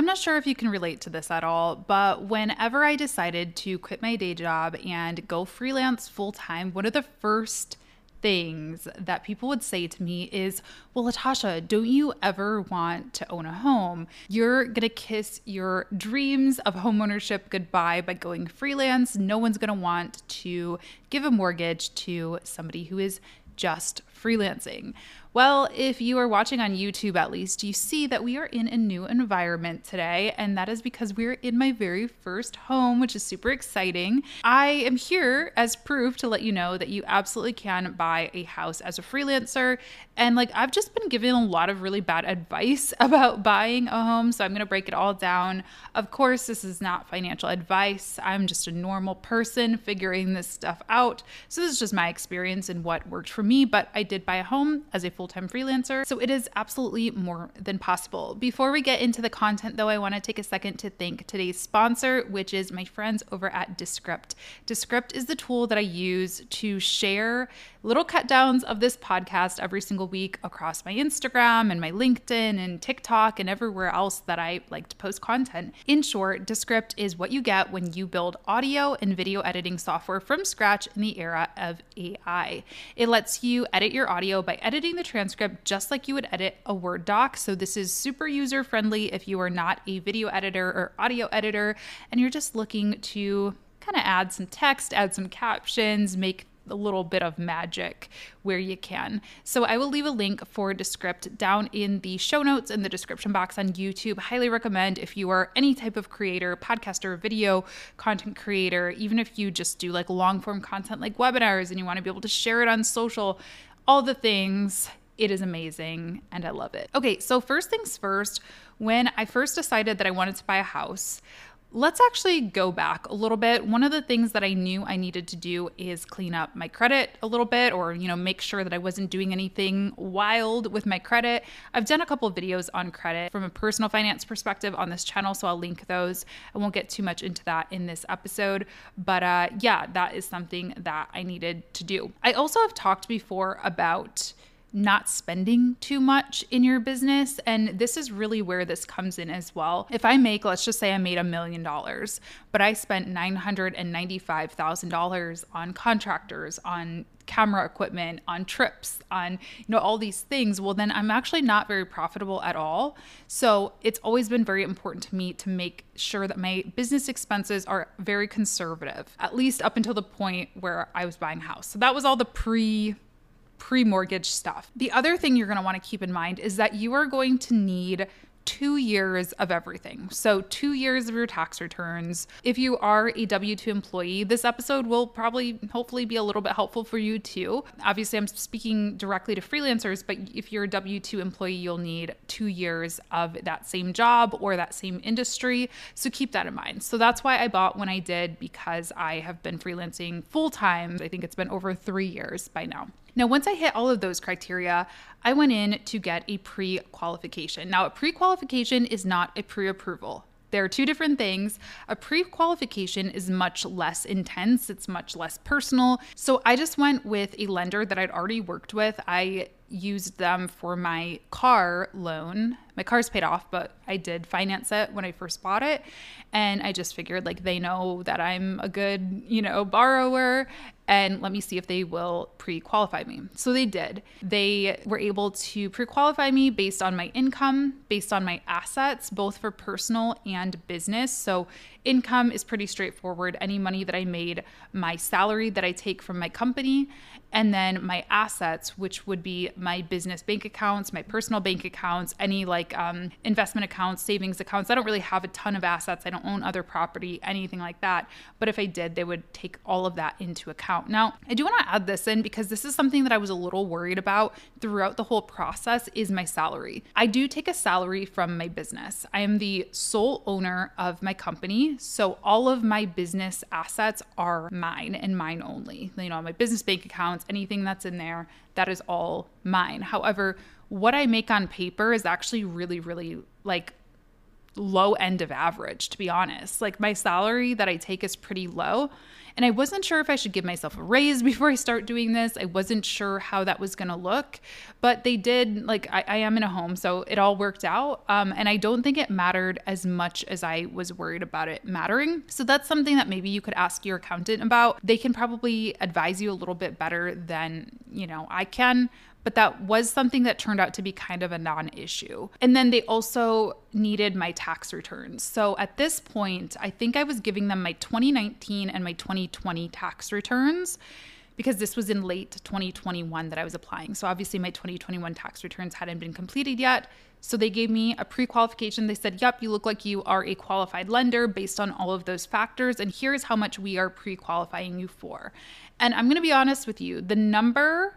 I'm not sure if you can relate to this at all, but whenever I decided to quit my day job and go freelance full time, one of the first things that people would say to me is, Well, Latasha, don't you ever want to own a home? You're going to kiss your dreams of homeownership goodbye by going freelance. No one's going to want to give a mortgage to somebody who is just freelancing. Well, if you are watching on YouTube at least, you see that we are in a new environment today, and that is because we're in my very first home, which is super exciting. I am here as proof to let you know that you absolutely can buy a house as a freelancer. And like, I've just been given a lot of really bad advice about buying a home, so I'm gonna break it all down. Of course, this is not financial advice, I'm just a normal person figuring this stuff out. So, this is just my experience and what worked for me, but I did buy a home as a full time freelancer. So it is absolutely more than possible. Before we get into the content, though, I want to take a second to thank today's sponsor, which is my friends over at Descript. Descript is the tool that I use to share little cut downs of this podcast every single week across my Instagram and my LinkedIn and TikTok and everywhere else that I like to post content. In short, Descript is what you get when you build audio and video editing software from scratch in the era of AI. It lets you edit your audio by editing the transcript just like you would edit a Word doc. So, this is super user friendly if you are not a video editor or audio editor and you're just looking to kind of add some text, add some captions, make a little bit of magic where you can. So I will leave a link for Descript down in the show notes in the description box on YouTube. Highly recommend if you are any type of creator, podcaster, video content creator, even if you just do like long form content like webinars and you want to be able to share it on social, all the things. It is amazing and I love it. Okay, so first things first, when I first decided that I wanted to buy a house, Let's actually go back a little bit. One of the things that I knew I needed to do is clean up my credit a little bit or, you know, make sure that I wasn't doing anything wild with my credit. I've done a couple of videos on credit from a personal finance perspective on this channel, so I'll link those. I won't get too much into that in this episode, but uh, yeah, that is something that I needed to do. I also have talked before about not spending too much in your business. And this is really where this comes in as well. If I make, let's just say I made a million dollars, but I spent $995,000 on contractors, on camera equipment, on trips, on you know all these things, well then I'm actually not very profitable at all. So it's always been very important to me to make sure that my business expenses are very conservative, at least up until the point where I was buying a house. So that was all the pre pre mortgage stuff. The other thing you're going to want to keep in mind is that you are going to need two years of everything. So, two years of your tax returns. If you are a W 2 employee, this episode will probably, hopefully, be a little bit helpful for you too. Obviously, I'm speaking directly to freelancers, but if you're a W 2 employee, you'll need two years of that same job or that same industry. So, keep that in mind. So, that's why I bought when I did because I have been freelancing full time. I think it's been over three years by now. Now, once I hit all of those criteria, I went in to get a pre qualification. Now, a pre qualification is not a pre approval. There are two different things. A pre qualification is much less intense, it's much less personal. So I just went with a lender that I'd already worked with. I used them for my car loan. My car's paid off, but I did finance it when I first bought it. And I just figured like they know that I'm a good, you know, borrower and let me see if they will pre qualify me. So they did. They were able to pre qualify me based on my income, based on my assets, both for personal and business. So income is pretty straightforward. Any money that I made, my salary that I take from my company, and then my assets, which would be my business bank accounts, my personal bank accounts, any like um, investment accounts, savings accounts. I don't really have a ton of assets. I don't own other property, anything like that. But if I did, they would take all of that into account. Now, I do want to add this in because this is something that I was a little worried about throughout the whole process is my salary. I do take a salary from my business. I am the sole owner of my company. So all of my business assets are mine and mine only. You know, my business bank accounts anything that's in there, that is all mine. However, what I make on paper is actually really, really like low end of average, to be honest. Like my salary that I take is pretty low. And I wasn't sure if I should give myself a raise before I start doing this. I wasn't sure how that was going to look, but they did. Like, I, I, am in a home, so it all worked out. Um, and I don't think it mattered as much as I was worried about it mattering. So that's something that maybe you could ask your accountant about. They can probably advise you a little bit better than, you know, I can but that was something that turned out to be kind of a non issue. And then they also needed my tax returns. So at this point, I think I was giving them my 2019 and my 2020 tax returns because this was in late 2021 that I was applying. So obviously, my 2021 tax returns hadn't been completed yet. So they gave me a pre qualification. They said, Yep, you look like you are a qualified lender based on all of those factors. And here's how much we are pre qualifying you for. And I'm going to be honest with you the number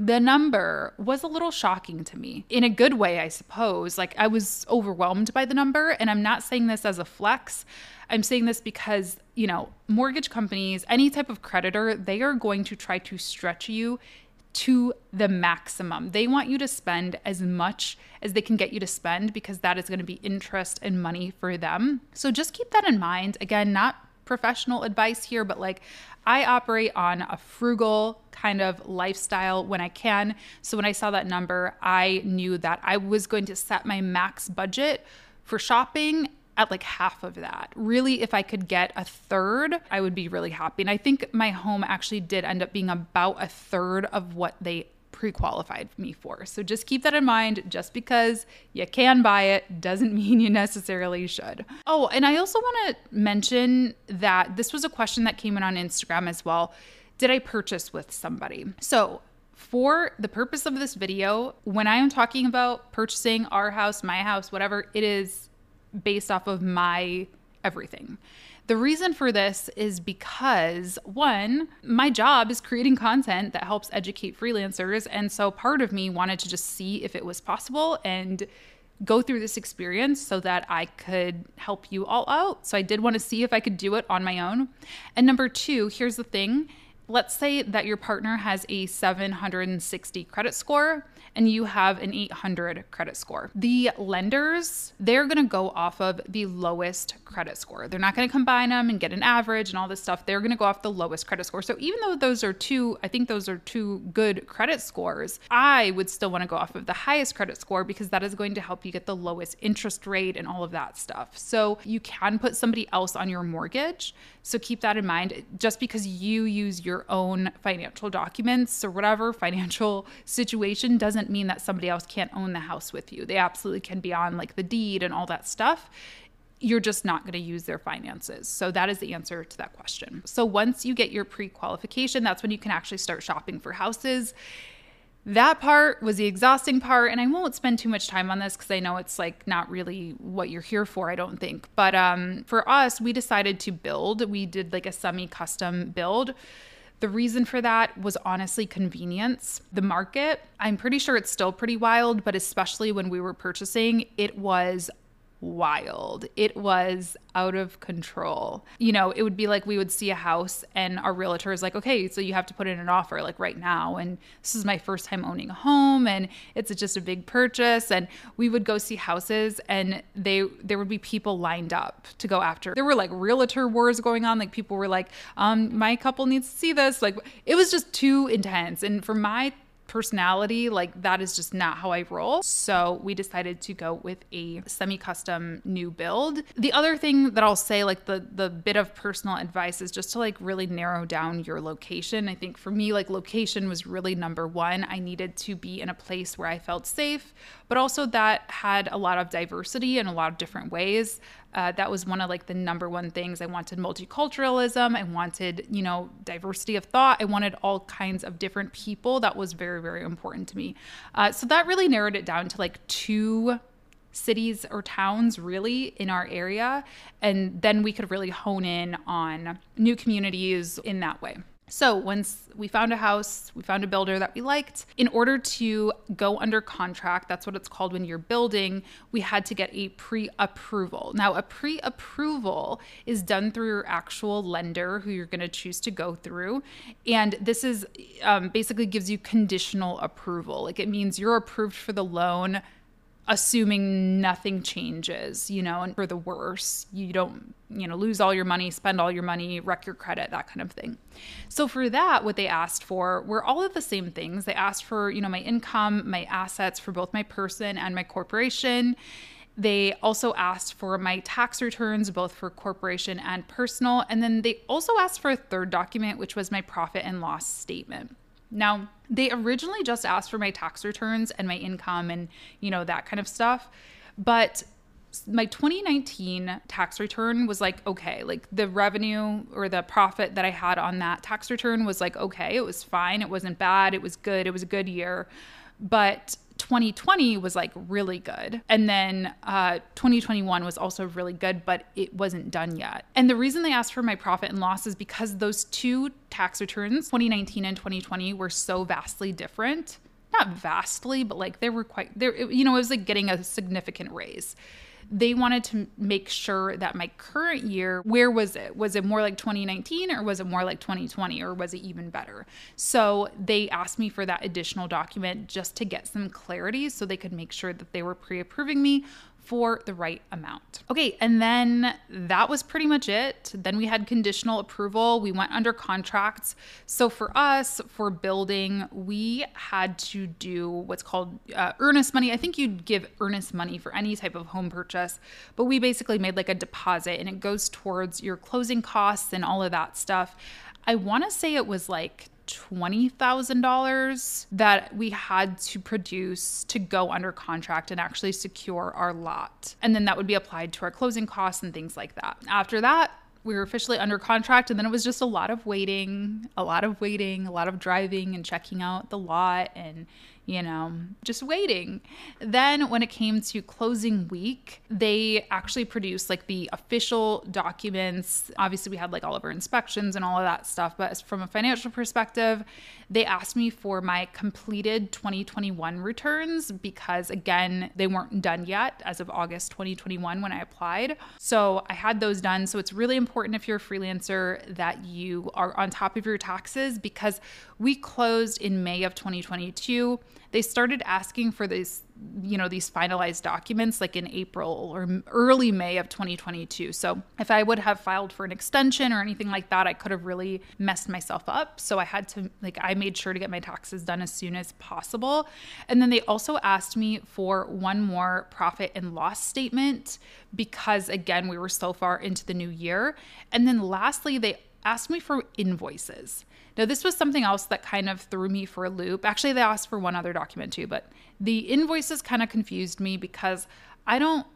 the number was a little shocking to me in a good way, I suppose. Like, I was overwhelmed by the number. And I'm not saying this as a flex. I'm saying this because, you know, mortgage companies, any type of creditor, they are going to try to stretch you to the maximum. They want you to spend as much as they can get you to spend because that is going to be interest and money for them. So just keep that in mind. Again, not professional advice here, but like I operate on a frugal kind of lifestyle when I can. So when I saw that number, I knew that I was going to set my max budget for shopping at like half of that. Really, if I could get a third, I would be really happy. And I think my home actually did end up being about a third of what they pre qualified me for. So just keep that in mind. Just because you can buy it doesn't mean you necessarily should. Oh, and I also want to mention that this was a question that came in on Instagram as well. Did I purchase with somebody? So, for the purpose of this video, when I am talking about purchasing our house, my house, whatever, it is based off of my everything. The reason for this is because one, my job is creating content that helps educate freelancers. And so part of me wanted to just see if it was possible and go through this experience so that I could help you all out. So I did want to see if I could do it on my own. And number two, here's the thing let's say that your partner has a 760 credit score and you have an 800 credit score. The lenders, they're going to go off of the lowest credit score. They're not going to combine them and get an average and all this stuff. They're going to go off the lowest credit score. So even though those are two, I think those are two good credit scores, I would still want to go off of the highest credit score because that is going to help you get the lowest interest rate and all of that stuff. So you can put somebody else on your mortgage. So keep that in mind. Just because you use your own financial documents or whatever financial situation doesn't mean that somebody else can't own the house with you. They absolutely can be on like the deed and all that stuff you're just not going to use their finances. So that is the answer to that question. So once you get your pre qualification, that's when you can actually start shopping for houses. That part was the exhausting part, and I won't spend too much time on this because I know it's like not really what you're here for, I don't think. But um, for us, we decided to build, we did like a semi custom build. The reason for that was honestly convenience. The market, I'm pretty sure it's still pretty wild, but especially when we were purchasing, it was wild. It was out of control. You know, it would be like we would see a house and our realtor is like, okay, so you have to put in an offer like right now. And this is my first time owning a home and it's just a big purchase. And we would go see houses and they there would be people lined up to go after. There were like realtor wars going on. Like people were like, um, my couple needs to see this. Like it was just too intense. And for my personality, like that is just not how I roll. So we decided to go with a semi-custom new build. The other thing that I'll say, like the the bit of personal advice is just to like really narrow down your location. I think for me, like location was really number one. I needed to be in a place where I felt safe, but also that had a lot of diversity in a lot of different ways. Uh, that was one of like the number one things. I wanted multiculturalism. I wanted, you know, diversity of thought. I wanted all kinds of different people. That was very, very important to me. Uh, so that really narrowed it down to like two cities or towns really in our area. And then we could really hone in on new communities in that way. So, once we found a house, we found a builder that we liked. In order to go under contract, that's what it's called when you're building, we had to get a pre approval. Now, a pre approval is done through your actual lender who you're going to choose to go through. And this is um, basically gives you conditional approval. Like it means you're approved for the loan assuming nothing changes, you know, and for the worse, you don't, you know, lose all your money, spend all your money, wreck your credit, that kind of thing. So for that, what they asked for were all of the same things. They asked for, you know, my income, my assets for both my person and my corporation. They also asked for my tax returns, both for corporation and personal. And then they also asked for a third document, which was my profit and loss statement. Now, they originally just asked for my tax returns and my income and, you know, that kind of stuff. But my 2019 tax return was like okay like the revenue or the profit that i had on that tax return was like okay it was fine. It wasn't bad. It was good. It was a good year. But 2020 was like really good. And then uh, 2021 was also really good, but it wasn't done yet. And the reason they asked for my profit and loss is because those two tax returns, 2019 and 2020, were so vastly different. Not vastly, but like they were quite, there, you know, it was like getting a significant raise they wanted to make sure that my current year, where was it? Was it more like 2019 or was it more like 2020 or was it even better? So they asked me for that additional document just to get some clarity so they could make sure that they were pre approving me for the right amount. Okay, and then that was pretty much it. Then we had conditional approval. We went under contracts. So for us, for building, we had to do what's called uh, earnest money. I think you'd give earnest money for any type of home purchase, but we basically made like a deposit and it goes towards your closing costs and all of that stuff. I want to say it was like $20,000 that we had to produce to go under contract and actually secure our lot. And then that would be applied to our closing costs and things like that. After that, we were officially under contract and then it was just a lot of waiting, a lot of waiting, a lot of driving and checking out the lot and you know, just waiting. Then, when it came to closing week, they actually produced like the official documents. Obviously, we had like all of our inspections and all of that stuff, but from a financial perspective, they asked me for my completed 2021 returns because, again, they weren't done yet as of August 2021 when I applied. So I had those done. So it's really important if you're a freelancer that you are on top of your taxes because we closed in May of 2022 they started asking for these you know these finalized documents like in April or early May of 2022. So if I would have filed for an extension or anything like that, I could have really messed myself up. So I had to like I made sure to get my taxes done as soon as possible. And then they also asked me for one more profit and loss statement because again, we were so far into the new year. And then lastly, they asked me for invoices. Now, this was something else that kind of threw me for a loop. Actually, they asked for one other document too, but the invoices kind of confused me because I don't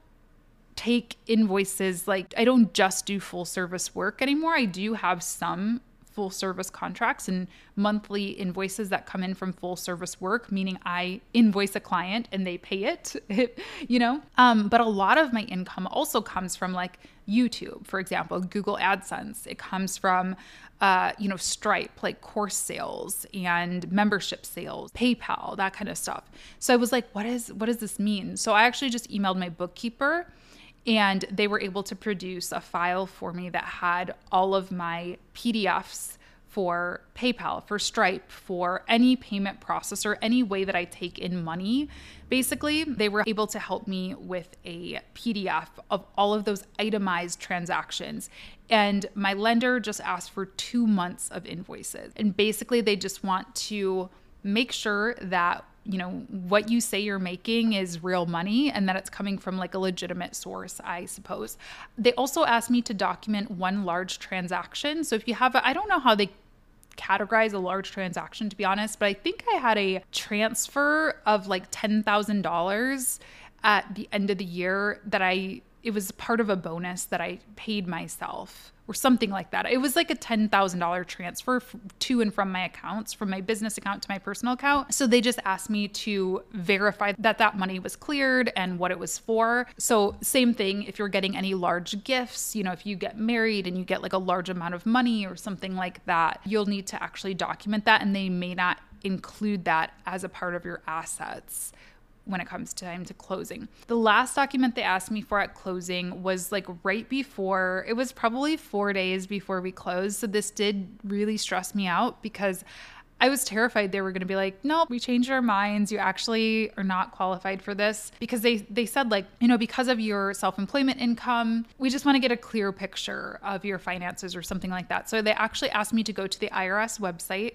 take invoices like I don't just do full service work anymore. I do have some full service contracts and monthly invoices that come in from full service work, meaning I invoice a client and they pay it, you know? Um, but a lot of my income also comes from like YouTube, for example, Google AdSense. It comes from, uh, you know, Stripe, like course sales and membership sales, PayPal, that kind of stuff. So I was like, what is what does this mean? So I actually just emailed my bookkeeper and they were able to produce a file for me that had all of my PDFs for PayPal, for Stripe, for any payment processor, any way that I take in money. Basically, they were able to help me with a PDF of all of those itemized transactions. And my lender just asked for two months of invoices. And basically, they just want to make sure that you know what you say you're making is real money and that it's coming from like a legitimate source i suppose they also asked me to document one large transaction so if you have I don't know how they categorize a large transaction to be honest but i think i had a transfer of like $10000 at the end of the year that i it was part of a bonus that i paid myself or something like that. It was like a $10,000 transfer to and from my accounts, from my business account to my personal account. So they just asked me to verify that that money was cleared and what it was for. So, same thing if you're getting any large gifts, you know, if you get married and you get like a large amount of money or something like that, you'll need to actually document that and they may not include that as a part of your assets when it comes time to closing. The last document they asked me for at closing was like right before, it was probably four days before we closed. So this did really stress me out because I was terrified they were going to be like, "No, we changed our minds. You actually are not qualified for this." Because they they said like, you know, because of your self-employment income, we just want to get a clear picture of your finances or something like that. So they actually asked me to go to the IRS website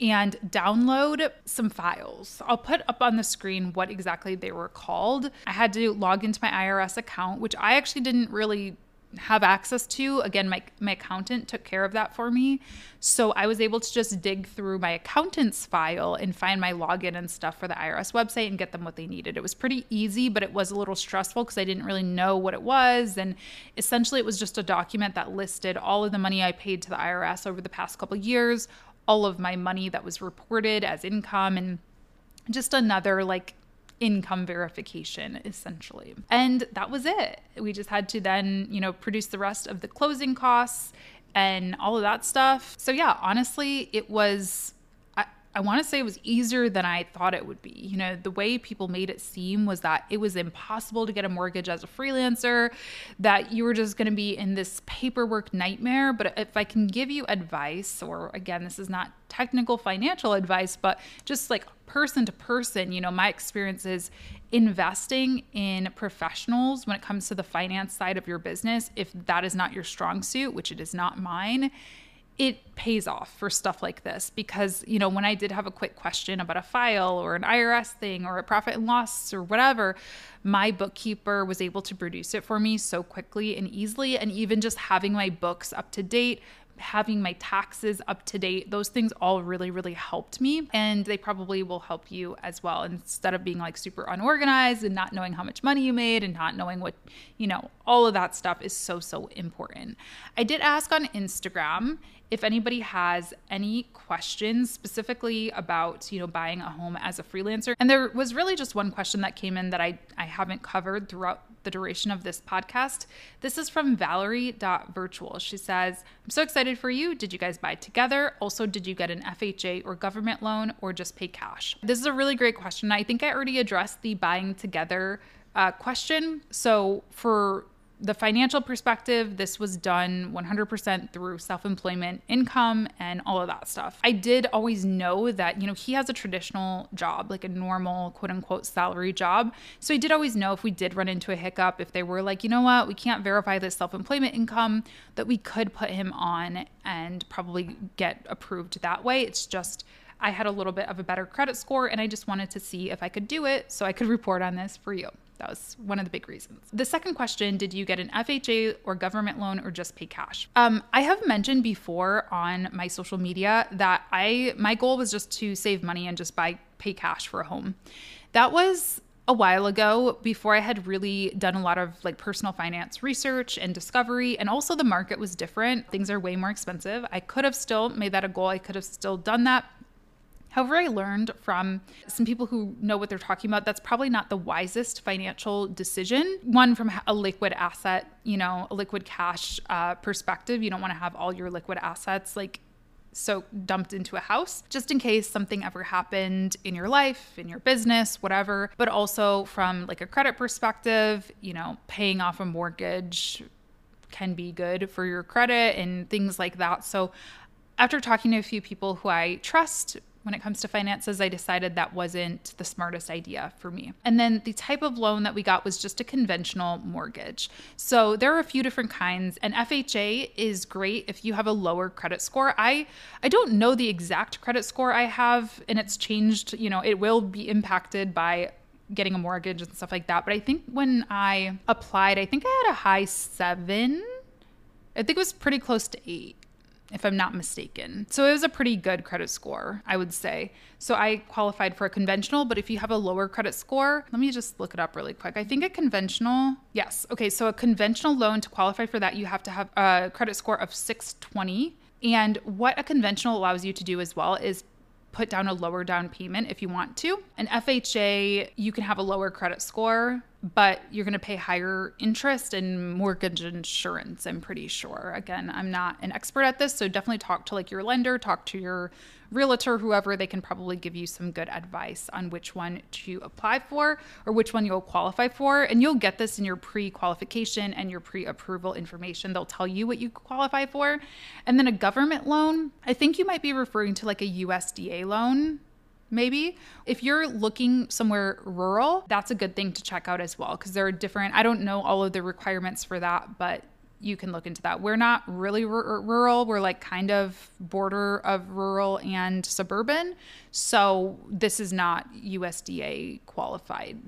and download some files. I'll put up on the screen what exactly they were called. I had to log into my IRS account, which I actually didn't really have access to. Again, my, my accountant took care of that for me. So I was able to just dig through my accountant's file and find my login and stuff for the IRS website and get them what they needed. It was pretty easy, but it was a little stressful because I didn't really know what it was. And essentially, it was just a document that listed all of the money I paid to the IRS over the past couple years, all of my money that was reported as income, and just another like income verification essentially. And that was it. We just had to then, you know, produce the rest of the closing costs and all of that stuff. So yeah, honestly, it was I want to say it was easier than I thought it would be. You know, the way people made it seem was that it was impossible to get a mortgage as a freelancer, that you were just going to be in this paperwork nightmare. But if I can give you advice, or again, this is not technical financial advice, but just like person to person, you know, my experience is investing in professionals when it comes to the finance side of your business, if that is not your strong suit, which it is not mine it pays off for stuff like this because you know when i did have a quick question about a file or an irs thing or a profit and loss or whatever my bookkeeper was able to produce it for me so quickly and easily. And even just having my books up to date having my taxes up to date, those things all really, really helped me. And they probably will help you as well. Instead of being like super unorganized and not knowing how much money you made and not knowing what, you know, all of that stuff is so, so important. I did ask on Instagram if anybody has any questions specifically about you know buying a home as a freelancer and there was really just one question that came in that i, I haven't covered throughout the duration of this podcast. This is from valerie.virtual she says i'm so excited for you. Did you guys buy together? Also did you get an fha or government loan or just pay cash? This is a really great question. I think i already addressed the buying together uh, question. So for the financial perspective, this was done 100% through self employment income and all of that stuff. I did always know that, you know, he has a traditional job, like a normal quote unquote salary job. So I did always know if we did run into a hiccup, if they were like, you know what, we can't verify this self employment income, that we could put him on and probably get approved that way. It's just, I had a little bit of a better credit score and I just wanted to see if I could do it so I could report on this for you. That was one of the big reasons. The second question Did you get an FHA or government loan or just pay cash? Um, I have mentioned before on my social media that I my goal was just to save money and just buy pay cash for a home. That was a while ago before I had really done a lot of like personal finance research and discovery. And also, the market was different. Things are way more expensive. I could have still made that a goal, I could have still done that. However, I learned from some people who know what they're talking about that's probably not the wisest financial decision. One, from a liquid asset, you know, a liquid cash uh, perspective, you don't want to have all your liquid assets like so dumped into a house just in case something ever happened in your life, in your business, whatever. But also from like a credit perspective, you know, paying off a mortgage can be good for your credit and things like that. So after talking to a few people who I trust when it comes to finances, I decided that wasn't the smartest idea for me. And then the type of loan that we got was just a conventional mortgage. So there are a few different kinds, and FHA is great if you have a lower credit score. I I don't know the exact credit score I have, and it's changed. You know, it will be impacted by getting a mortgage and stuff like that. But I think when I applied, I think I had a high seven. I think it was pretty close to eight if I'm not mistaken. So it was a pretty good credit score, I would say. So I qualified for a conventional, but if you have a lower credit score, let me just look it up really quick. I think a conventional, yes. Okay, so a conventional loan to qualify for that, you have to have a credit score of 620. And what a conventional allows you to do as well is put down a lower down payment if you want to. An FHA, you can have a lower credit score but you're going to pay higher interest and mortgage insurance, I'm pretty sure. Again, I'm not an expert at this, so definitely talk to like your lender, talk to your realtor, whoever, they can probably give you some good advice on which one to apply for or which one you'll qualify for. And you'll get this in your pre qualification and your pre approval information. They'll tell you what you qualify for. And then a government loan, I think you might be referring to like a USDA loan maybe. If you're looking somewhere rural, that's a good thing to check out as well because there are different, I don't know all of the requirements for that, but you can look into that. We're not really r- rural. We're like kind of border of rural and suburban. So this is not USDA qualified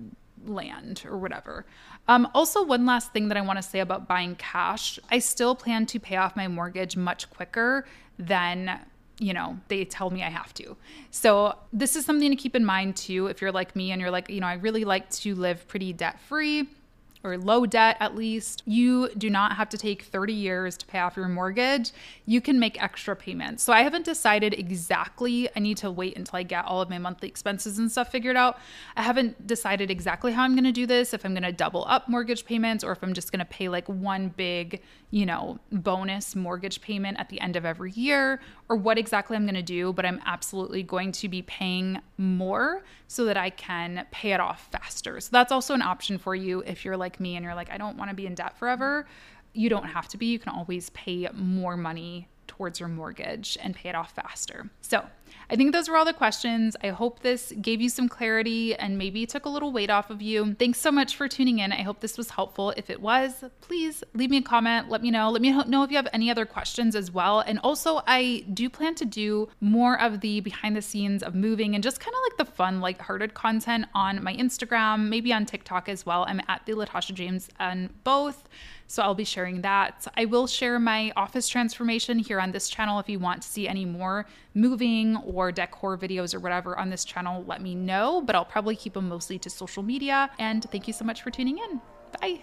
land or whatever. Um, also, one last thing that I want to say about buying cash I still plan to pay off my mortgage much quicker than you know, they tell me I have to. So, this is something to keep in mind too. If you're like me and you're like, you know, I really like to live pretty debt free, or low debt at least, you do not have to take 30 years to pay off your mortgage. You can make extra payments. So I haven't decided exactly. I need to wait until I get all of my monthly expenses and stuff figured out. I haven't decided exactly how I'm going to do this, if I'm going to double up mortgage payments or if I'm just going to pay like one big, you know, bonus mortgage payment at the end of every year or what exactly I'm going to do, but I'm absolutely going to be paying more so that I can pay it off faster. So that's also an option for you if you're like me and you're like, I don't want to be in debt forever. You don't have to be. You can always pay more money towards your mortgage and pay it off faster. So, I think those were all the questions. I hope this gave you some clarity and maybe took a little weight off of you. Thanks so much for tuning in. I hope this was helpful. If it was, please leave me a comment. Let me know. Let me know if you have any other questions as well. And also, I do plan to do more of the behind the scenes of moving and just kind of like the fun, light-hearted content on my Instagram, maybe on TikTok as well. I'm at the Latasha James on both. So I'll be sharing that. I will share my office transformation here on this channel. If you want to see any more moving or decor videos or whatever on this channel, let me know. But I'll probably keep them mostly to social media. And thank you so much for tuning in. Bye.